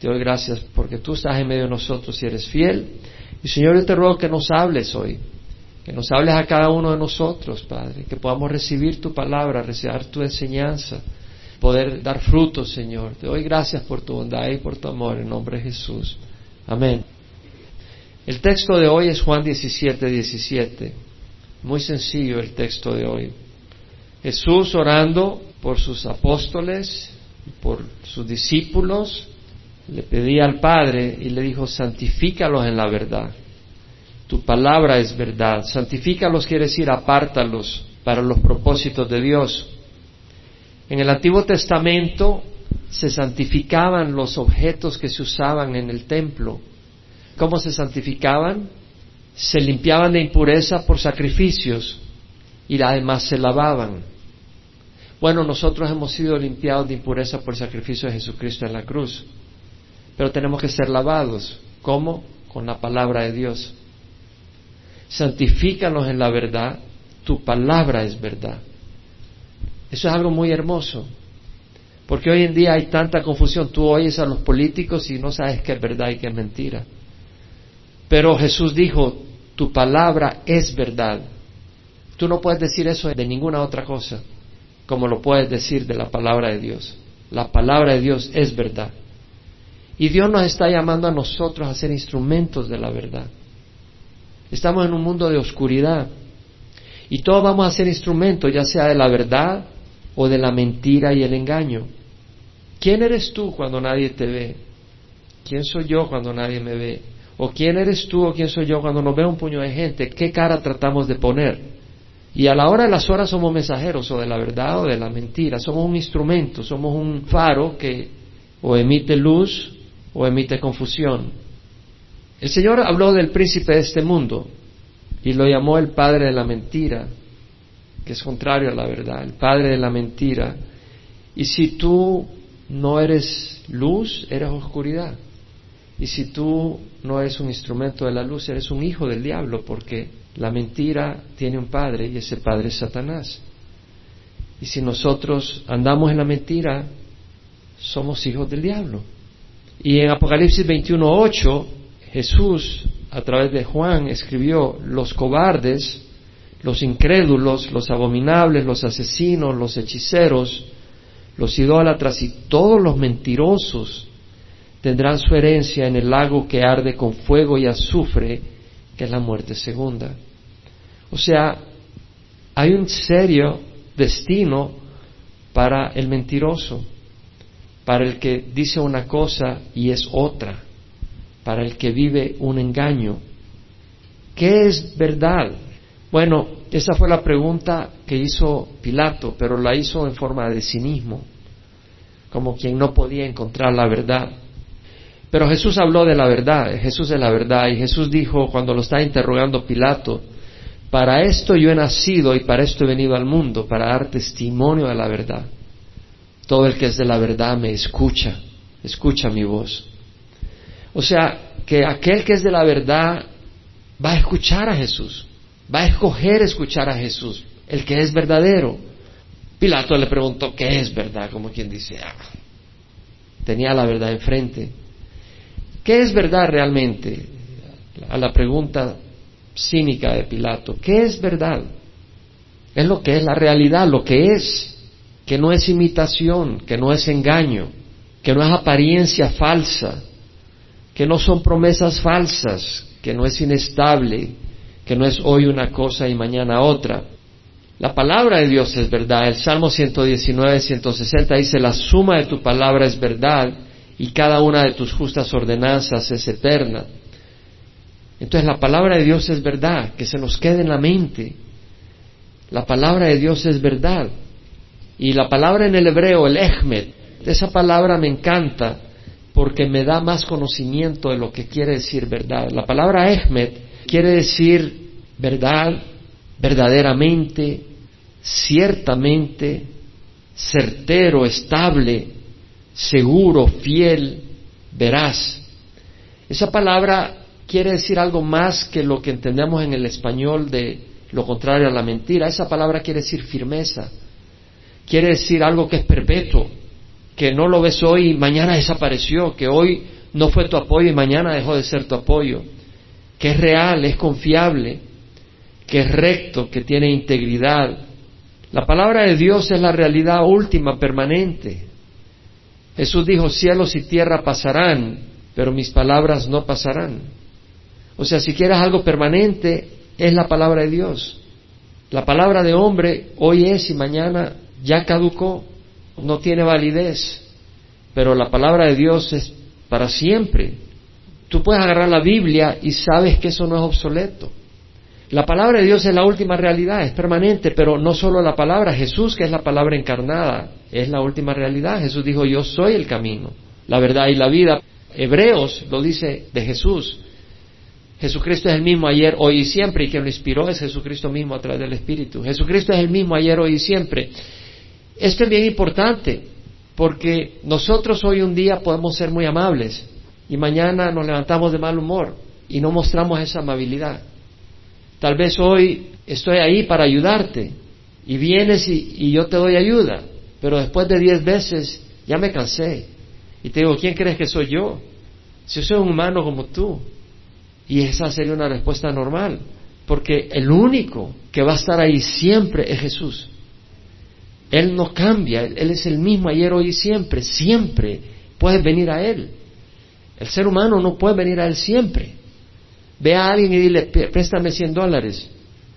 Te doy gracias porque tú estás en medio de nosotros y eres fiel. Y Señor, yo te ruego que nos hables hoy, que nos hables a cada uno de nosotros, Padre, que podamos recibir tu palabra, recibir tu enseñanza, poder dar frutos, Señor. Te doy gracias por tu bondad y por tu amor en nombre de Jesús. Amén. El texto de hoy es Juan 17, 17. Muy sencillo el texto de hoy. Jesús orando por sus apóstoles, por sus discípulos, le pedía al Padre y le dijo, santifícalos en la verdad. Tu palabra es verdad. Santifícalos quiere decir apártalos para los propósitos de Dios. En el Antiguo Testamento se santificaban los objetos que se usaban en el templo. ¿Cómo se santificaban? Se limpiaban de impureza por sacrificios y además se lavaban. Bueno, nosotros hemos sido limpiados de impureza por el sacrificio de Jesucristo en la cruz, pero tenemos que ser lavados. ¿Cómo? Con la palabra de Dios. Santifícanos en la verdad, tu palabra es verdad. Eso es algo muy hermoso, porque hoy en día hay tanta confusión. Tú oyes a los políticos y no sabes qué es verdad y qué es mentira. Pero Jesús dijo, tu palabra es verdad. Tú no puedes decir eso de ninguna otra cosa como lo puedes decir de la palabra de Dios. La palabra de Dios es verdad. Y Dios nos está llamando a nosotros a ser instrumentos de la verdad. Estamos en un mundo de oscuridad y todos vamos a ser instrumentos, ya sea de la verdad o de la mentira y el engaño. ¿Quién eres tú cuando nadie te ve? ¿Quién soy yo cuando nadie me ve? ¿O quién eres tú o quién soy yo cuando nos ve un puño de gente? ¿Qué cara tratamos de poner? Y a la hora de las horas somos mensajeros o de la verdad o de la mentira. Somos un instrumento, somos un faro que o emite luz o emite confusión. El Señor habló del príncipe de este mundo y lo llamó el padre de la mentira, que es contrario a la verdad, el padre de la mentira. Y si tú no eres luz, eres oscuridad. Y si tú no eres un instrumento de la luz, eres un hijo del diablo, porque la mentira tiene un padre y ese padre es Satanás. Y si nosotros andamos en la mentira, somos hijos del diablo. Y en Apocalipsis 21.8, Jesús, a través de Juan, escribió, los cobardes, los incrédulos, los abominables, los asesinos, los hechiceros, los idólatras y todos los mentirosos tendrán su herencia en el lago que arde con fuego y azufre, que es la muerte segunda. O sea, hay un serio destino para el mentiroso, para el que dice una cosa y es otra, para el que vive un engaño. ¿Qué es verdad? Bueno, esa fue la pregunta que hizo Pilato, pero la hizo en forma de cinismo, como quien no podía encontrar la verdad. Pero Jesús habló de la verdad, Jesús es la verdad, y Jesús dijo cuando lo está interrogando Pilato, para esto yo he nacido y para esto he venido al mundo, para dar testimonio de la verdad. Todo el que es de la verdad me escucha, escucha mi voz. O sea, que aquel que es de la verdad va a escuchar a Jesús, va a escoger escuchar a Jesús, el que es verdadero. Pilato le preguntó, ¿qué es verdad? Como quien dice, ah, tenía la verdad enfrente. ¿Qué es verdad realmente? A la pregunta cínica de Pilato. ¿Qué es verdad? Es lo que es la realidad, lo que es, que no es imitación, que no es engaño, que no es apariencia falsa, que no son promesas falsas, que no es inestable, que no es hoy una cosa y mañana otra. La palabra de Dios es verdad. El Salmo 119, 160 dice, la suma de tu palabra es verdad y cada una de tus justas ordenanzas es eterna. Entonces la palabra de Dios es verdad, que se nos quede en la mente. La palabra de Dios es verdad. Y la palabra en el hebreo, el ejmed, esa palabra me encanta porque me da más conocimiento de lo que quiere decir verdad. La palabra ejmed quiere decir verdad, verdaderamente, ciertamente, certero, estable, seguro, fiel, veraz. Esa palabra quiere decir algo más que lo que entendemos en el español de lo contrario a la mentira. Esa palabra quiere decir firmeza. Quiere decir algo que es perpetuo, que no lo ves hoy y mañana desapareció, que hoy no fue tu apoyo y mañana dejó de ser tu apoyo, que es real, es confiable, que es recto, que tiene integridad. La palabra de Dios es la realidad última, permanente. Jesús dijo, cielos y tierra pasarán, pero mis palabras no pasarán. O sea, si quieres algo permanente, es la palabra de Dios. La palabra de hombre hoy es y mañana ya caducó, no tiene validez, pero la palabra de Dios es para siempre. Tú puedes agarrar la Biblia y sabes que eso no es obsoleto. La palabra de Dios es la última realidad, es permanente, pero no solo la palabra, Jesús, que es la palabra encarnada, es la última realidad. Jesús dijo, yo soy el camino, la verdad y la vida. Hebreos lo dice de Jesús. Jesucristo es el mismo ayer, hoy y siempre, y quien lo inspiró es Jesucristo mismo a través del Espíritu. Jesucristo es el mismo ayer, hoy y siempre. Esto es bien importante, porque nosotros hoy un día podemos ser muy amables y mañana nos levantamos de mal humor y no mostramos esa amabilidad. Tal vez hoy estoy ahí para ayudarte y vienes y, yo te doy ayuda, pero después de diez veces ya me cansé y te digo, ¿quién crees que soy yo? Si soy un humano como tú. Y esa sería una respuesta normal, porque el único que va a estar ahí siempre es Jesús. Él no cambia, Él es el mismo ayer, hoy y siempre, siempre puedes venir a Él. El ser humano no puede venir a Él siempre. Ve a alguien y dile, préstame 100 dólares,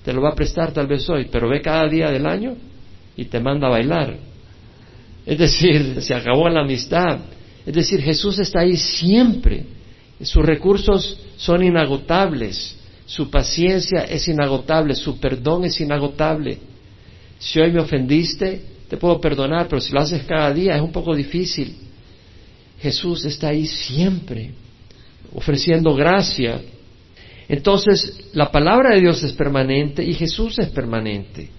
te lo va a prestar tal vez hoy, pero ve cada día del año y te manda a bailar. Es decir, se acabó la amistad. Es decir, Jesús está ahí siempre. Sus recursos son inagotables. Su paciencia es inagotable. Su perdón es inagotable. Si hoy me ofendiste, te puedo perdonar, pero si lo haces cada día es un poco difícil. Jesús está ahí siempre, ofreciendo gracia. Entonces, la palabra de Dios es permanente y Jesús es permanente.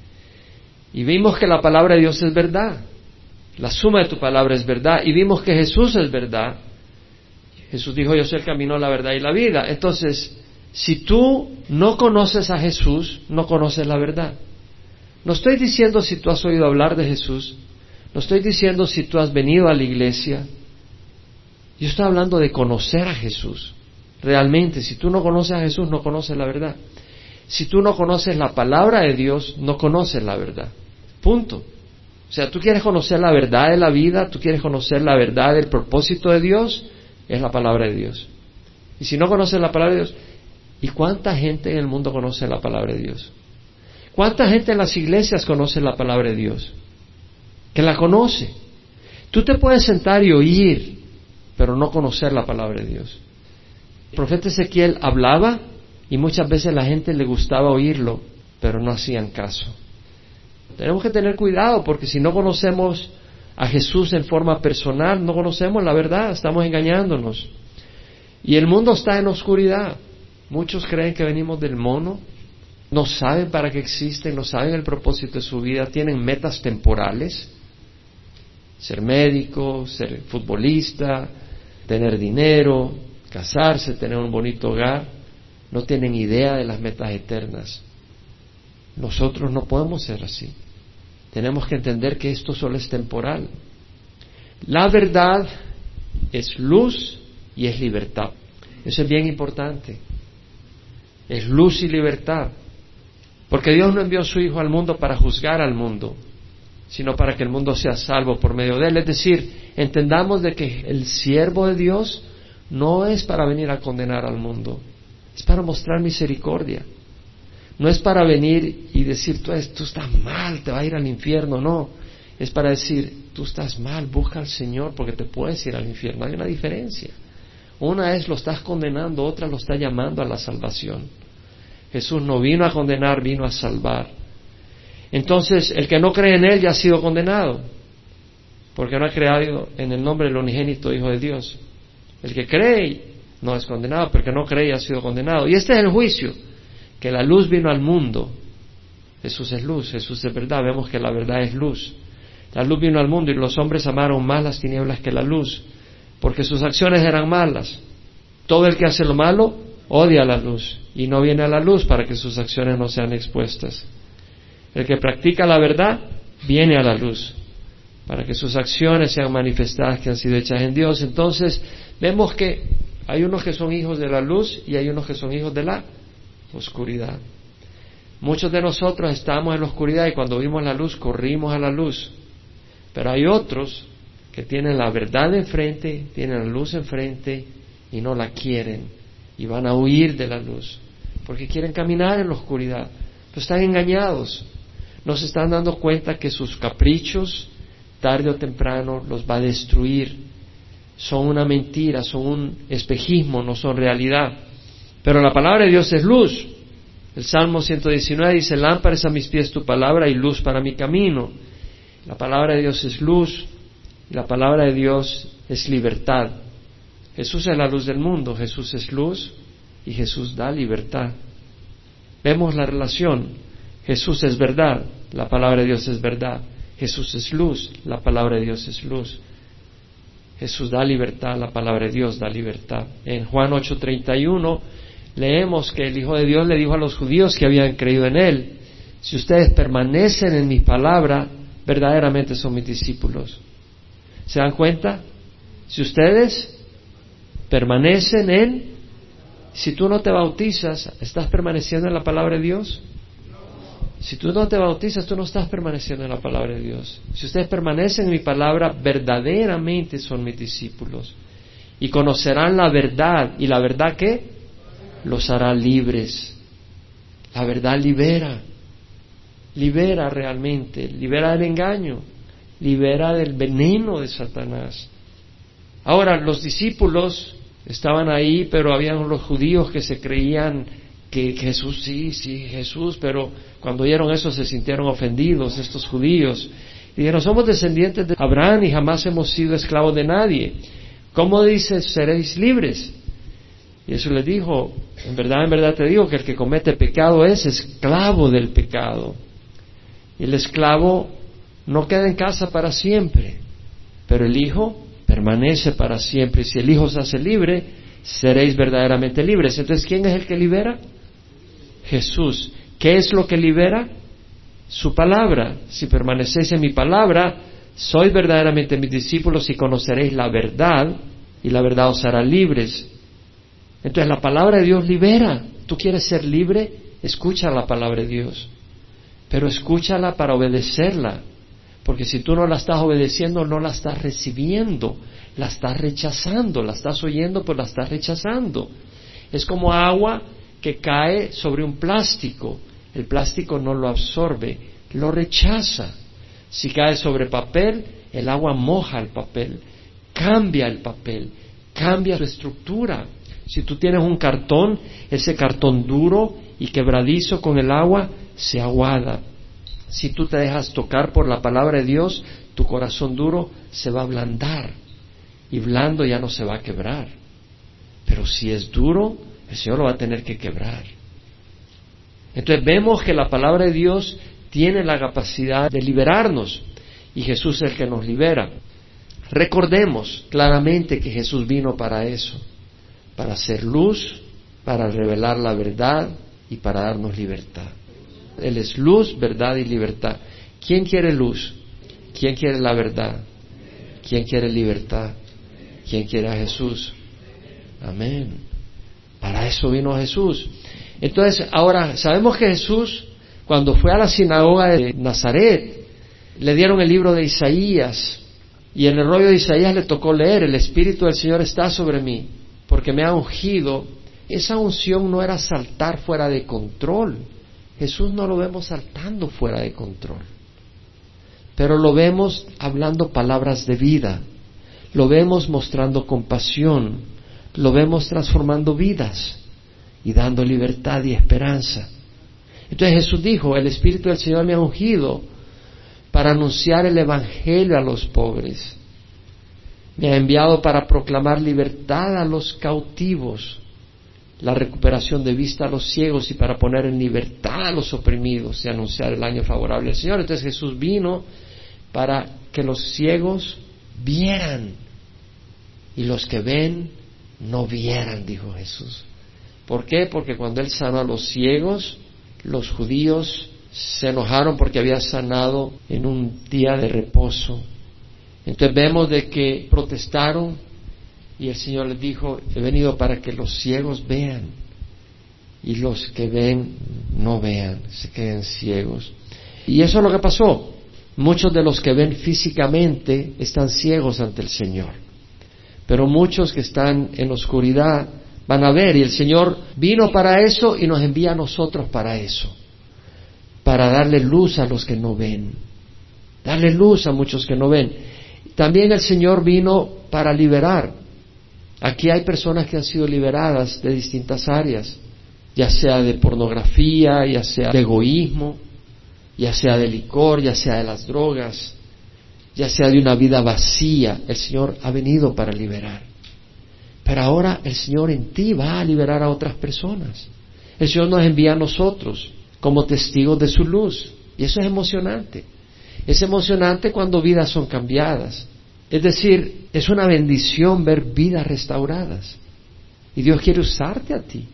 Y vimos que la palabra de Dios es verdad. La suma de tu palabra es verdad. Y vimos que Jesús es verdad. Jesús dijo, yo soy el camino, la verdad y la vida. Entonces, si tú no conoces a Jesús, no conoces la verdad. No estoy diciendo si tú has oído hablar de Jesús, no estoy diciendo si tú has venido a la iglesia. Yo estoy hablando de conocer a Jesús. Realmente, si tú no conoces a Jesús, no conoces la verdad. Si tú no conoces la palabra de Dios, no conoces la verdad. Punto. O sea, tú quieres conocer la verdad de la vida, tú quieres conocer la verdad del propósito de Dios, es la palabra de Dios. Y si no conoces la palabra de Dios, ¿y cuánta gente en el mundo conoce la palabra de Dios? ¿Cuánta gente en las iglesias conoce la palabra de Dios? Que la conoce. Tú te puedes sentar y oír, pero no conocer la palabra de Dios. El profeta Ezequiel hablaba y muchas veces la gente le gustaba oírlo, pero no hacían caso. Tenemos que tener cuidado porque si no conocemos a Jesús en forma personal, no conocemos la verdad, estamos engañándonos. Y el mundo está en oscuridad. Muchos creen que venimos del mono, no saben para qué existen, no saben el propósito de su vida, tienen metas temporales, ser médico, ser futbolista, tener dinero, casarse, tener un bonito hogar, no tienen idea de las metas eternas. Nosotros no podemos ser así. Tenemos que entender que esto solo es temporal. La verdad es luz y es libertad. Eso es bien importante. Es luz y libertad. Porque Dios no envió su Hijo al mundo para juzgar al mundo, sino para que el mundo sea salvo por medio de él. Es decir, entendamos de que el siervo de Dios no es para venir a condenar al mundo, es para mostrar misericordia. No es para venir y decir, tú, tú estás mal, te va a ir al infierno, no. Es para decir, tú estás mal, busca al Señor porque te puedes ir al infierno. Hay una diferencia. Una es lo estás condenando, otra lo está llamando a la salvación. Jesús no vino a condenar, vino a salvar. Entonces, el que no cree en Él ya ha sido condenado, porque no ha creado en el nombre del unigénito Hijo de Dios. El que cree no es condenado, pero el que no cree ya ha sido condenado. Y este es el juicio, que la luz vino al mundo. Jesús es luz, Jesús es verdad, vemos que la verdad es luz. La luz vino al mundo y los hombres amaron más las tinieblas que la luz, porque sus acciones eran malas. Todo el que hace lo malo odia la luz y no viene a la luz para que sus acciones no sean expuestas. El que practica la verdad viene a la luz para que sus acciones sean manifestadas que han sido hechas en Dios. Entonces, vemos que hay unos que son hijos de la luz y hay unos que son hijos de la oscuridad. Muchos de nosotros estamos en la oscuridad y cuando vimos la luz corrimos a la luz. Pero hay otros que tienen la verdad enfrente, tienen la luz enfrente y no la quieren y van a huir de la luz porque quieren caminar en la oscuridad. Pero están engañados. No se están dando cuenta que sus caprichos, tarde o temprano, los va a destruir. Son una mentira, son un espejismo, no son realidad. Pero la palabra de Dios es luz. El Salmo 119 dice, lámpara a mis pies tu palabra y luz para mi camino. La palabra de Dios es luz y la palabra de Dios es libertad. Jesús es la luz del mundo, Jesús es luz y Jesús da libertad. Vemos la relación. Jesús es verdad, la palabra de Dios es verdad. Jesús es luz, la palabra de Dios es luz. Jesús da libertad, la palabra de Dios da libertad. En Juan 8:31 leemos que el Hijo de Dios le dijo a los judíos que habían creído en Él, si ustedes permanecen en mi palabra, verdaderamente son mis discípulos. ¿Se dan cuenta? Si ustedes permanecen en si tú no te bautizas, ¿estás permaneciendo en la palabra de Dios? Si tú no te bautizas, tú no estás permaneciendo en la palabra de Dios. Si ustedes permanecen en mi palabra, verdaderamente son mis discípulos. Y conocerán la verdad. ¿Y la verdad qué? Los hará libres. La verdad libera. Libera realmente. Libera del engaño. Libera del veneno de Satanás. Ahora, los discípulos estaban ahí, pero habían los judíos que se creían que Jesús, sí, sí, Jesús, pero cuando oyeron eso se sintieron ofendidos, estos judíos. Y dijeron, somos descendientes de Abraham y jamás hemos sido esclavos de nadie. ¿Cómo dices, seréis libres? Y Jesús les dijo, en verdad, en verdad te digo que el que comete pecado es esclavo del pecado. Y el esclavo no queda en casa para siempre, pero el hijo permanece para siempre. Si el Hijo se hace libre, seréis verdaderamente libres. Entonces, ¿quién es el que libera? Jesús. ¿Qué es lo que libera? Su palabra. Si permanecéis en mi palabra, sois verdaderamente mis discípulos y conoceréis la verdad y la verdad os hará libres. Entonces la palabra de Dios libera. ¿Tú quieres ser libre? Escucha la palabra de Dios. Pero escúchala para obedecerla. Porque si tú no la estás obedeciendo, no la estás recibiendo, la estás rechazando, la estás oyendo, pues la estás rechazando. Es como agua que cae sobre un plástico. El plástico no lo absorbe, lo rechaza. Si cae sobre papel, el agua moja el papel, cambia el papel, cambia su estructura. Si tú tienes un cartón, ese cartón duro y quebradizo con el agua se aguada, si tú te dejas tocar por la palabra de Dios, tu corazón duro se va a ablandar y blando ya no se va a quebrar. Pero si es duro, el Señor lo va a tener que quebrar. Entonces vemos que la palabra de Dios tiene la capacidad de liberarnos y Jesús es el que nos libera. Recordemos claramente que Jesús vino para eso, para hacer luz, para revelar la verdad y para darnos libertad. Él es luz, verdad y libertad. ¿Quién quiere luz? ¿Quién quiere la verdad? ¿Quién quiere libertad? ¿Quién quiere a Jesús? Amén. Para eso vino Jesús. Entonces, ahora, sabemos que Jesús, cuando fue a la sinagoga de Nazaret, le dieron el libro de Isaías. Y en el rollo de Isaías le tocó leer, el Espíritu del Señor está sobre mí, porque me ha ungido. Esa unción no era saltar fuera de control. Jesús no lo vemos saltando fuera de control, pero lo vemos hablando palabras de vida, lo vemos mostrando compasión, lo vemos transformando vidas y dando libertad y esperanza. Entonces Jesús dijo, el Espíritu del Señor me ha ungido para anunciar el Evangelio a los pobres. Me ha enviado para proclamar libertad a los cautivos la recuperación de vista a los ciegos y para poner en libertad a los oprimidos y anunciar el año favorable del Señor. Entonces Jesús vino para que los ciegos vieran y los que ven no vieran, dijo Jesús. ¿Por qué? Porque cuando Él sanó a los ciegos, los judíos se enojaron porque había sanado en un día de reposo Entonces vemos de que protestaron y el Señor les dijo, he venido para que los ciegos vean y los que ven no vean, se queden ciegos. Y eso es lo que pasó. Muchos de los que ven físicamente están ciegos ante el Señor, pero muchos que están en oscuridad van a ver y el Señor vino para eso y nos envía a nosotros para eso, para darle luz a los que no ven, darle luz a muchos que no ven. También el Señor vino para liberar. Aquí hay personas que han sido liberadas de distintas áreas, ya sea de pornografía, ya sea de egoísmo, ya sea de licor, ya sea de las drogas, ya sea de una vida vacía. El Señor ha venido para liberar. Pero ahora el Señor en ti va a liberar a otras personas. El Señor nos envía a nosotros como testigos de su luz. Y eso es emocionante. Es emocionante cuando vidas son cambiadas. Es decir, es una bendición ver vidas restauradas. Y Dios quiere usarte a ti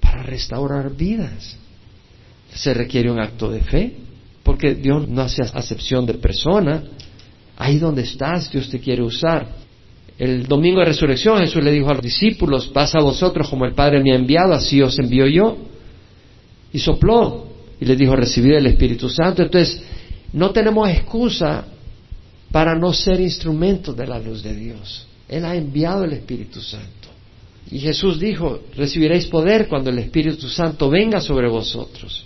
para restaurar vidas. Se requiere un acto de fe, porque Dios no hace acepción de persona. Ahí donde estás, Dios te quiere usar. El domingo de resurrección Jesús le dijo a los discípulos, pasa a vosotros como el Padre me ha enviado, así os envío yo. Y sopló y le dijo, recibid el Espíritu Santo. Entonces, no tenemos excusa para no ser instrumentos de la luz de Dios. Él ha enviado el Espíritu Santo. Y Jesús dijo, recibiréis poder cuando el Espíritu Santo venga sobre vosotros.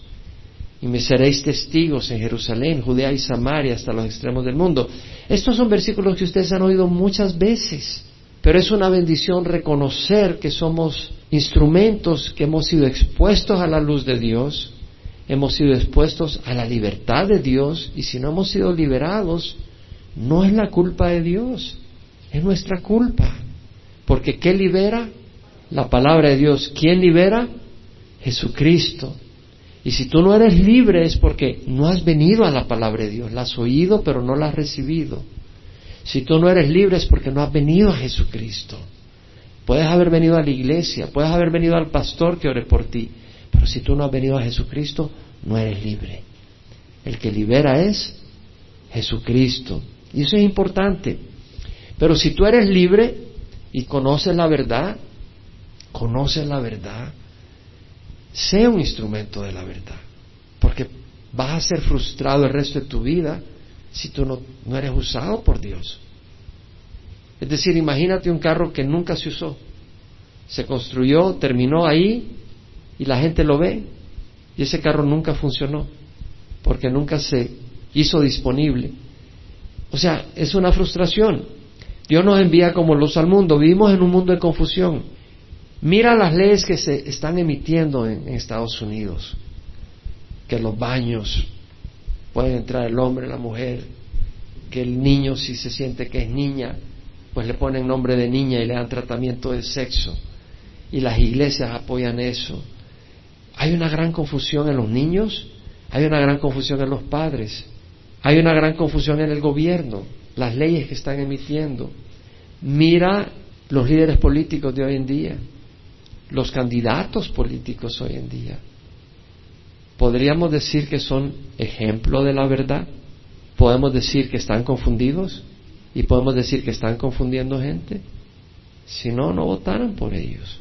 Y me seréis testigos en Jerusalén, Judea y Samaria hasta los extremos del mundo. Estos son versículos que ustedes han oído muchas veces, pero es una bendición reconocer que somos instrumentos que hemos sido expuestos a la luz de Dios, hemos sido expuestos a la libertad de Dios, y si no hemos sido liberados, no es la culpa de Dios, es nuestra culpa. Porque ¿qué libera? La palabra de Dios. ¿Quién libera? Jesucristo. Y si tú no eres libre es porque no has venido a la palabra de Dios, la has oído pero no la has recibido. Si tú no eres libre es porque no has venido a Jesucristo. Puedes haber venido a la iglesia, puedes haber venido al pastor que ore por ti, pero si tú no has venido a Jesucristo, no eres libre. El que libera es Jesucristo. Y eso es importante. Pero si tú eres libre y conoces la verdad, conoces la verdad, sé un instrumento de la verdad. Porque vas a ser frustrado el resto de tu vida si tú no, no eres usado por Dios. Es decir, imagínate un carro que nunca se usó. Se construyó, terminó ahí y la gente lo ve y ese carro nunca funcionó porque nunca se hizo disponible. O sea, es una frustración. Dios nos envía como luz al mundo. Vivimos en un mundo de confusión. Mira las leyes que se están emitiendo en, Estados Unidos. Que los baños pueden entrar el hombre, la mujer. Que el niño, si se siente que es niña, pues le ponen nombre de niña y le dan tratamiento de sexo. Y las iglesias apoyan eso. Hay una gran confusión en los niños, hay una gran confusión en los padres. Hay una gran confusión en el gobierno, las leyes que están emitiendo. Mira los líderes políticos de hoy en día, los candidatos políticos hoy en día. ¿Podríamos decir que son ejemplo de la verdad? ¿Podemos decir que están confundidos? ¿Y podemos decir que están confundiendo gente? Si no, no votaron por ellos.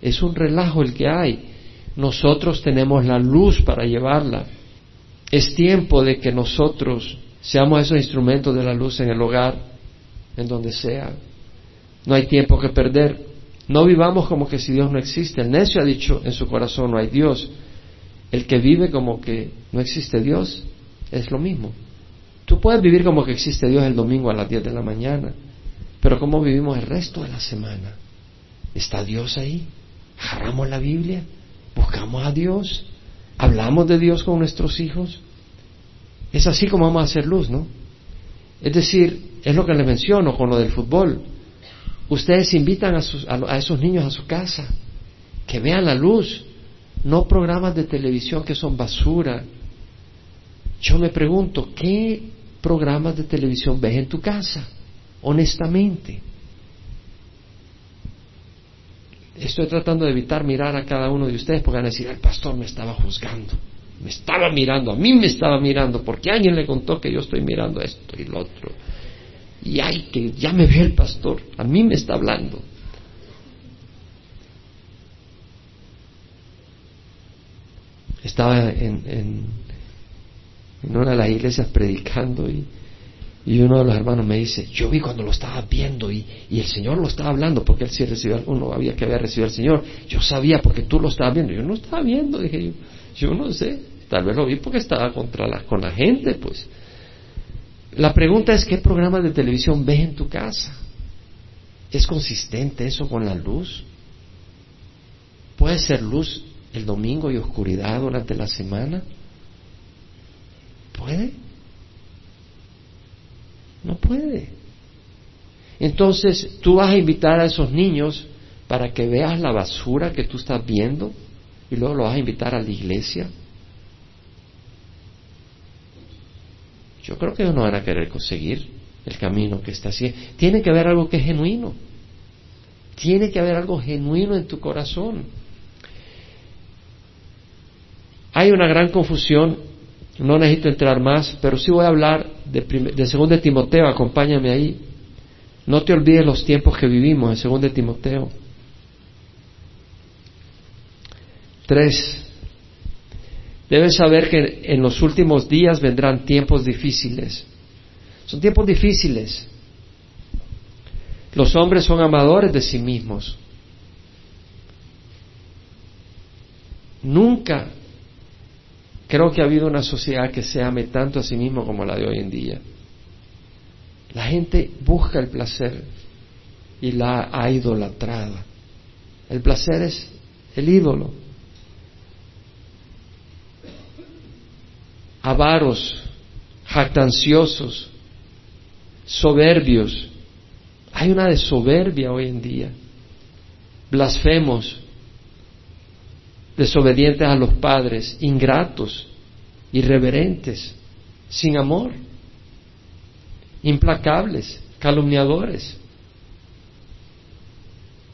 Es un relajo el que hay. Nosotros tenemos la luz para llevarla es tiempo de que nosotros seamos esos instrumentos de la luz en el hogar, en donde sea. No hay tiempo que perder. No vivamos como que si Dios no existe. El necio ha dicho en su corazón no hay Dios. El que vive como que no existe Dios es lo mismo. Tú puedes vivir como que existe Dios el domingo a las 10 de la mañana, pero ¿cómo vivimos el resto de la semana? ¿Está Dios ahí? ¿Agarramos la Biblia? ¿Buscamos a Dios? ¿Hablamos de Dios con nuestros hijos? Es así como vamos a hacer luz, ¿no? Es decir, es lo que les menciono con lo del fútbol. Ustedes invitan a, a, esos niños a su casa, que vean la luz, no programas de televisión que son basura. Yo me pregunto, ¿qué programas de televisión ves en tu casa? Honestamente. Estoy tratando de evitar mirar a cada uno de ustedes porque van a decir, el pastor me estaba juzgando, me estaba mirando, a mí me estaba mirando, porque alguien le contó que yo estoy mirando esto y lo otro. y ay, que ya me ve el pastor, a mí me está hablando. Estaba en, en, en una de las iglesias predicando y, y uno de los hermanos me dice, yo vi cuando lo estaba viendo y, y, el Señor lo estaba hablando, porque él sí recibió, uno había que haber recibido al Señor. Yo sabía porque tú lo estabas viendo. Yo no estaba viendo, dije yo, yo no sé. Tal vez lo vi porque estaba contra la, con la gente, pues. La pregunta es, ¿qué programas de televisión ves en tu casa? ¿Es consistente eso con la luz? ¿Puede ser luz el domingo y oscuridad durante la semana? ¿Puede? No puede. Entonces, tú vas a invitar a esos niños para que veas la basura que tú estás viendo y luego lo vas a invitar a la iglesia. Yo creo que ellos no van a querer conseguir el camino que está haciendo. Tiene que haber algo que es genuino. Tiene que haber algo genuino en tu corazón. Hay una gran confusión, no necesito entrar más, pero sí voy a hablar de, de 2 de Timoteo, acompáñame ahí. No te olvides los tiempos que vivimos en 2 de Timoteo. Tres. Debes saber que en los últimos días vendrán tiempos difíciles. Son tiempos difíciles. Los hombres son amadores de sí mismos. Nunca creo que ha habido una sociedad que se ame tanto a sí mismo como la de hoy en día. La gente busca el placer y la ha idolatrada. El placer es el ídolo. avaros, jactanciosos, soberbios. Hay una de soberbia hoy en día. Blasfemos, desobedientes a los padres, ingratos, irreverentes, sin amor, implacables, calumniadores,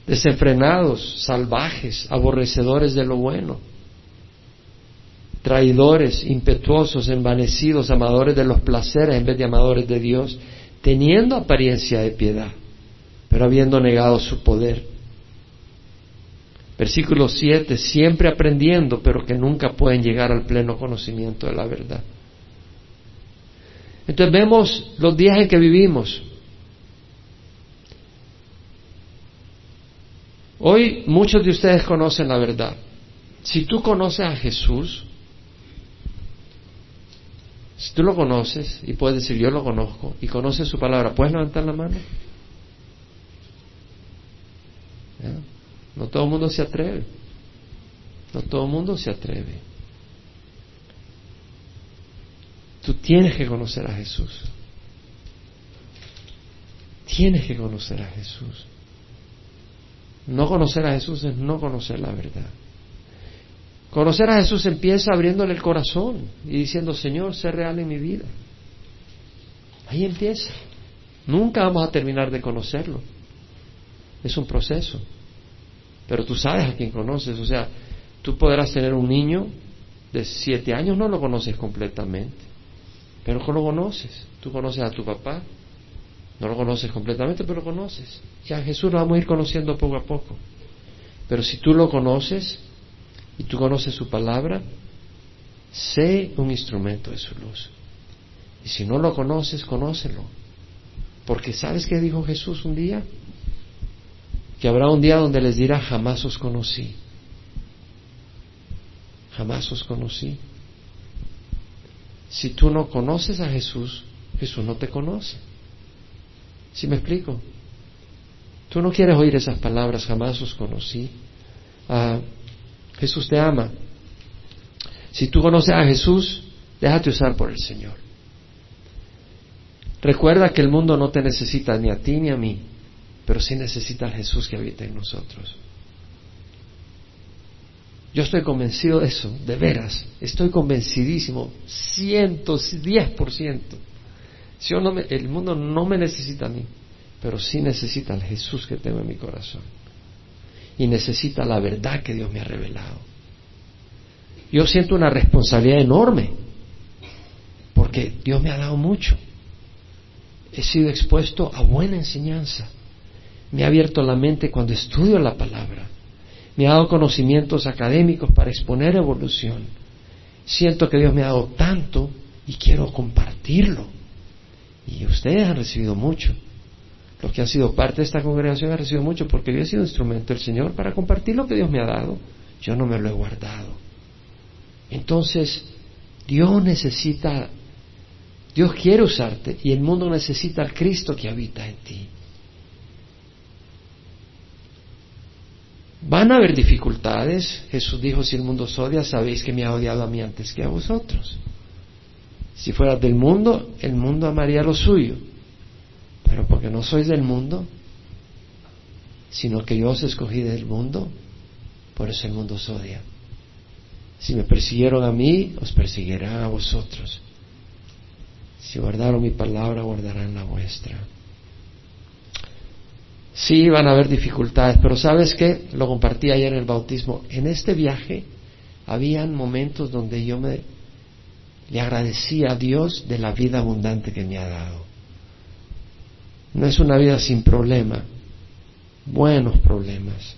desenfrenados, salvajes, aborrecedores de lo bueno traidores, impetuosos, envanecidos, amadores de los placeres en vez de amadores de Dios, teniendo apariencia de piedad, pero habiendo negado su poder. Versículo 7, siempre aprendiendo, pero que nunca pueden llegar al pleno conocimiento de la verdad. Entonces vemos los días en que vivimos. Hoy muchos de ustedes conocen la verdad. Si tú conoces a Jesús, si tú lo conoces y puedes decir yo lo conozco y conoces su palabra, ¿puedes levantar la mano? No todo el mundo se atreve. No todo el mundo se atreve. Tú tienes que conocer a Jesús. Tienes que conocer a Jesús. No conocer a Jesús es no conocer la verdad. Conocer a Jesús empieza abriéndole el corazón y diciendo, Señor, sé real en mi vida. Ahí empieza. Nunca vamos a terminar de conocerlo. Es un proceso. Pero tú sabes a quién conoces. O sea, tú podrás tener un niño de siete años, no lo conoces completamente. Pero lo conoces. Tú conoces a tu papá. No lo conoces completamente, pero lo conoces. Y a Jesús lo vamos a ir conociendo poco a poco. Pero si tú lo conoces, y tú conoces su palabra, sé un instrumento de su luz. Y si no lo conoces, conócelo. Porque ¿sabes qué dijo Jesús un día? Que habrá un día donde les dirá, jamás os conocí. Jamás os conocí. Si tú no conoces a Jesús, Jesús no te conoce. ¿Sí me explico? Tú no quieres oír esas palabras, jamás os conocí. Ah, Jesús te ama. Si tú conoces a Jesús, déjate usar por el Señor. Recuerda que el mundo no te necesita ni a ti ni a mí, pero sí necesita a Jesús que habita en nosotros. Yo estoy convencido de eso, de veras, estoy convencidísimo, ciento, diez por ciento. el mundo no me necesita a mí, pero sí necesita al Jesús que tengo en mi corazón y necesita la verdad que Dios me ha revelado. Yo siento una responsabilidad enorme porque Dios me ha dado mucho. he sido expuesto a buena enseñanza. Me ha abierto la mente cuando estudio la palabra. Me ha dado conocimientos académicos para exponer evolución. Siento que Dios me ha dado tanto y quiero compartirlo. Y ustedes han recibido mucho. Los que han sido parte de esta congregación han recibido mucho porque yo he sido instrumento del Señor para compartir lo que Dios me ha dado. Yo no me lo he guardado. Entonces, Dios necesita, Dios quiere usarte y el mundo necesita al Cristo que habita en ti. Van a haber dificultades. Jesús dijo, si el mundo os odia, sabéis que me ha odiado a mí antes que a vosotros. Si fueras del mundo, el mundo amaría lo suyo. Pero porque no sois del mundo, sino que yo os escogí del mundo, por eso el mundo os odia. Si me persiguieron a mí, os persiguirán a vosotros. Si guardaron mi palabra, guardarán la vuestra. Sí, van a haber dificultades, pero ¿sabes qué? Lo compartí ayer en el bautismo. En este viaje habían momentos donde yo me le agradecía a Dios de la vida abundante que me ha dado. No es una vida sin problema, buenos problemas.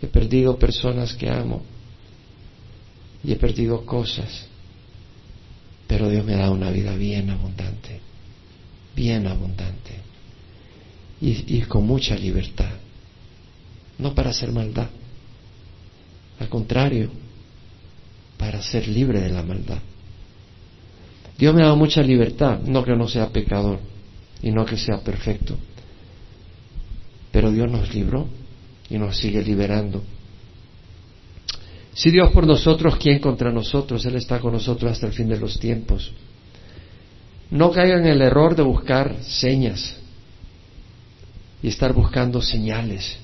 He perdido personas que amo y he perdido cosas, pero Dios me ha dado una vida bien abundante, bien abundante y, con mucha libertad, no para hacer maldad, al contrario, para ser libre de la maldad. Dios me ha dado mucha libertad, no que no sea pecador y no que sea perfecto, pero Dios nos libró y nos sigue liberando. Si Dios por nosotros, ¿quién contra nosotros? Él está con nosotros hasta el fin de los tiempos. No caigan en el error de buscar señas y estar buscando señales,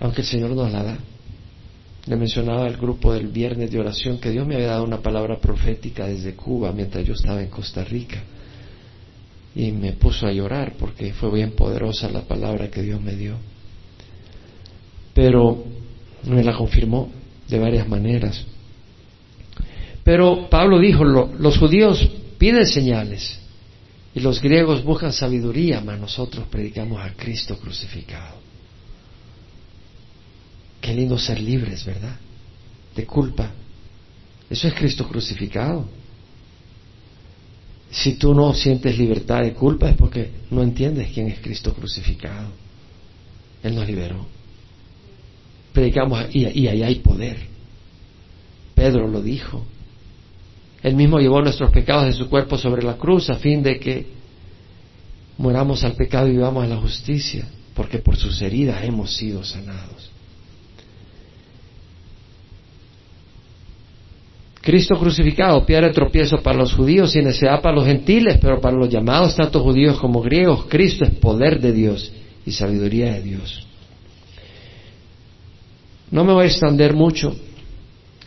aunque el Señor nos la da. Le mencionaba al grupo del viernes de oración que Dios me había dado una palabra profética desde Cuba mientras yo estaba en Costa Rica. Y me puso a llorar porque fue bien poderosa la palabra que Dios me dio. Pero me la confirmó de varias maneras. Pero Pablo dijo, los judíos piden señales y los griegos buscan sabiduría, mas nosotros predicamos a Cristo crucificado. Qué lindo ser libres, ¿verdad? De culpa. Eso es Cristo crucificado. Si tú no sientes libertad de culpa es porque no entiendes quién es Cristo crucificado. Él nos liberó predicamos y, y ahí hay poder. Pedro lo dijo. Él mismo llevó nuestros pecados de su cuerpo sobre la cruz a fin de que moramos al pecado y vivamos a la justicia, porque por sus heridas hemos sido sanados. Cristo crucificado, piedra de tropiezo para los judíos y necesidad para los gentiles, pero para los llamados tanto judíos como griegos, Cristo es poder de Dios y sabiduría de Dios. No me voy a extender mucho,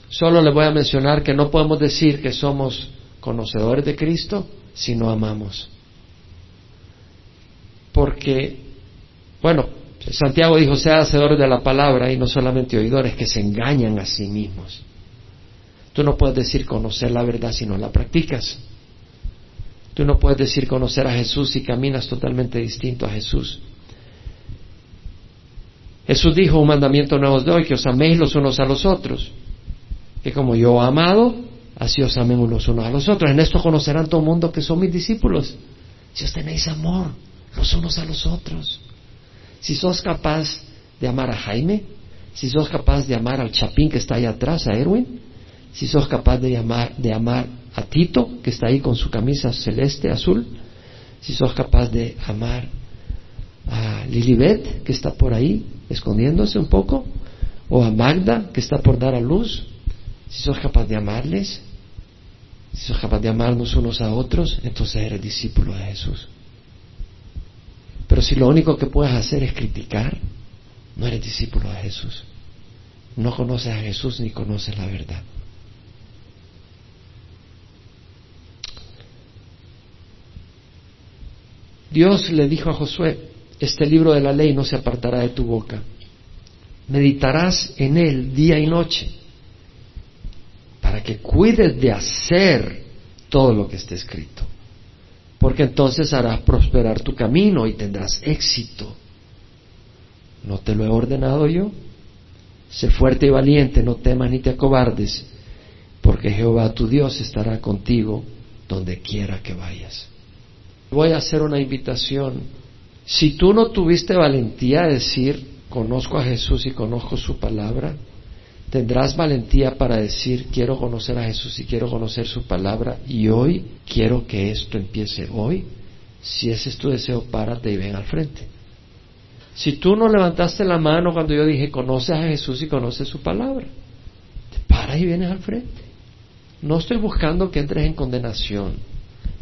solo le voy a mencionar que no podemos decir que somos conocedores de Cristo si no amamos. Porque, bueno, Santiago dijo, sea hacedores de la palabra y no solamente oidores que se engañan a sí mismos. Tú no puedes decir conocer la verdad si no la practicas. Tú no puedes decir conocer a Jesús si caminas totalmente distinto a Jesús. Jesús dijo, un mandamiento nuevo os doy, que os améis los unos a los otros. Que como yo he amado, así os amemos los unos a los otros. En esto conocerán todo el mundo que son mis discípulos. Si os tenéis amor los unos a los otros. Si sos capaz de amar a Jaime, si sos capaz de amar al Chapín que está ahí atrás, a Erwin, si sos capaz de amar, de amar a Tito, que está ahí con su camisa celeste, azul, si sos capaz de amar a Lilibet, que está por ahí, escondiéndose un poco, o a Magda, que está por dar a luz, si sos capaz de amarles, si sos capaz de amarnos unos a otros, entonces eres discípulo de Jesús. Pero si lo único que puedes hacer es criticar, no eres discípulo de Jesús. No conoces a Jesús ni conoces la verdad. Dios le dijo a Josué, este libro de la ley no se apartará de tu boca. Meditarás en él día y noche para que cuides de hacer todo lo que esté escrito. porque entonces harás prosperar tu camino y tendrás éxito. ¿No te lo he ordenado yo? Sé fuerte y valiente, no temas ni te acobardes, porque Jehová tu Dios estará contigo donde quiera que vayas. Voy a hacer una invitación. Si tú no tuviste valentía de decir, conozco a Jesús y conozco su palabra, tendrás valentía para decir, quiero conocer a Jesús y quiero conocer su palabra y hoy quiero que esto empiece hoy. Si ese es tu deseo, párate y ven al frente. Si tú no levantaste la mano cuando yo dije, conoces a Jesús y conoces su palabra, te paras y vienes al frente. No estoy buscando que entres en condenación,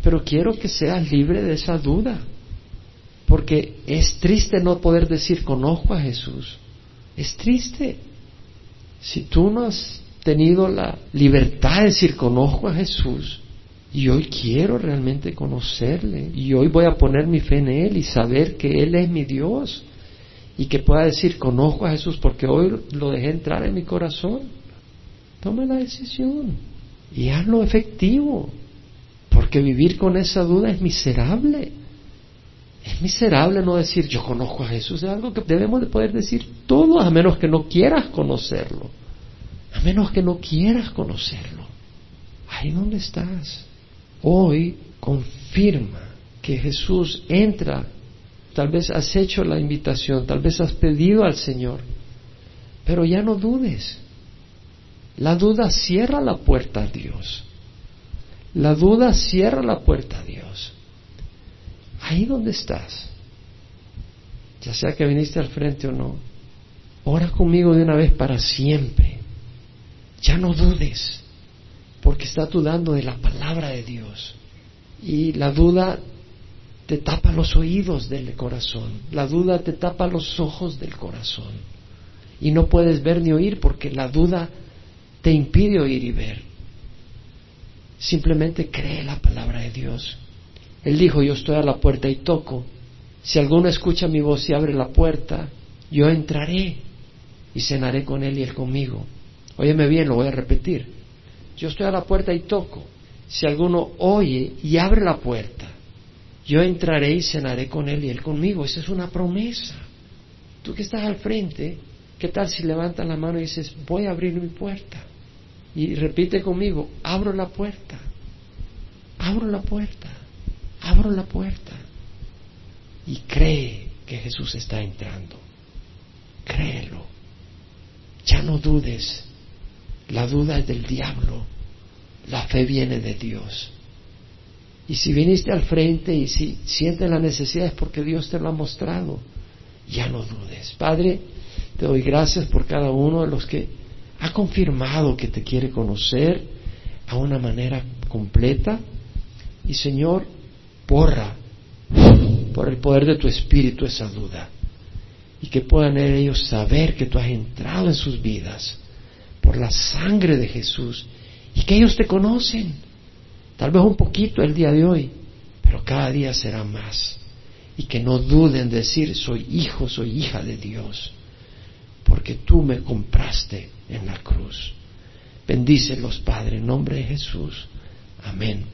pero quiero que seas libre de esa duda. Porque es triste no poder decir, conozco a Jesús. Es triste. Si tú no has tenido la libertad de decir, conozco a Jesús, y hoy quiero realmente conocerle, y hoy voy a poner mi fe en Él y saber que Él es mi Dios, y que pueda decir, conozco a Jesús porque hoy lo dejé entrar en mi corazón. Tome la decisión y hazlo efectivo, porque vivir con esa duda es miserable. Es miserable no decir yo conozco a Jesús, es algo que debemos de poder decir todos, a menos que no quieras conocerlo, a menos que no quieras conocerlo. Ahí donde estás. Hoy confirma que Jesús entra Tal vez has hecho la invitación, tal vez has pedido al Señor, pero ya no dudes. La duda cierra la puerta a Dios. La duda cierra la puerta a Dios. Ahí donde estás, ya sea que viniste al frente o no, ora conmigo de una vez para siempre. Ya no dudes, porque estás dudando de la palabra de Dios. Y la duda te tapa los oídos del corazón, la duda te tapa los ojos del corazón y no puedes ver ni oír porque la duda te impide oír y ver. Simplemente cree la palabra de Dios. Él dijo, yo estoy a la puerta y toco. Si alguno escucha mi voz y abre la puerta, yo entraré y cenaré con él y él conmigo. Óyeme bien, lo voy a repetir. Yo estoy a la puerta y toco. Si alguno oye y abre la puerta, yo entraré y cenaré con él y él conmigo. Esa es una promesa. Tú que estás al frente, ¿qué tal si levantas la mano y dices, voy a abrir mi puerta? Y repite conmigo, abro la puerta, abro la puerta, abro la puerta. Y cree que Jesús está entrando. Créelo. Ya no dudes. La duda es del diablo. La fe viene de Dios. Y si viniste al frente y si sientes la necesidad es porque Dios te lo ha mostrado. Ya no dudes. Padre, te doy gracias por cada uno de los que ha confirmado que te quiere conocer a una manera completa. Y Señor, borra por el poder de tu Espíritu esa duda. Y que puedan ellos saber que tú has entrado en sus vidas por la sangre de Jesús y que ellos te conocen Tal vez un poquito el día de hoy, pero cada día será más. Y que no duden decir, soy hijo, soy hija de Dios, porque tú me compraste en la cruz. Bendícelos, Padre, en nombre de Jesús. Amén.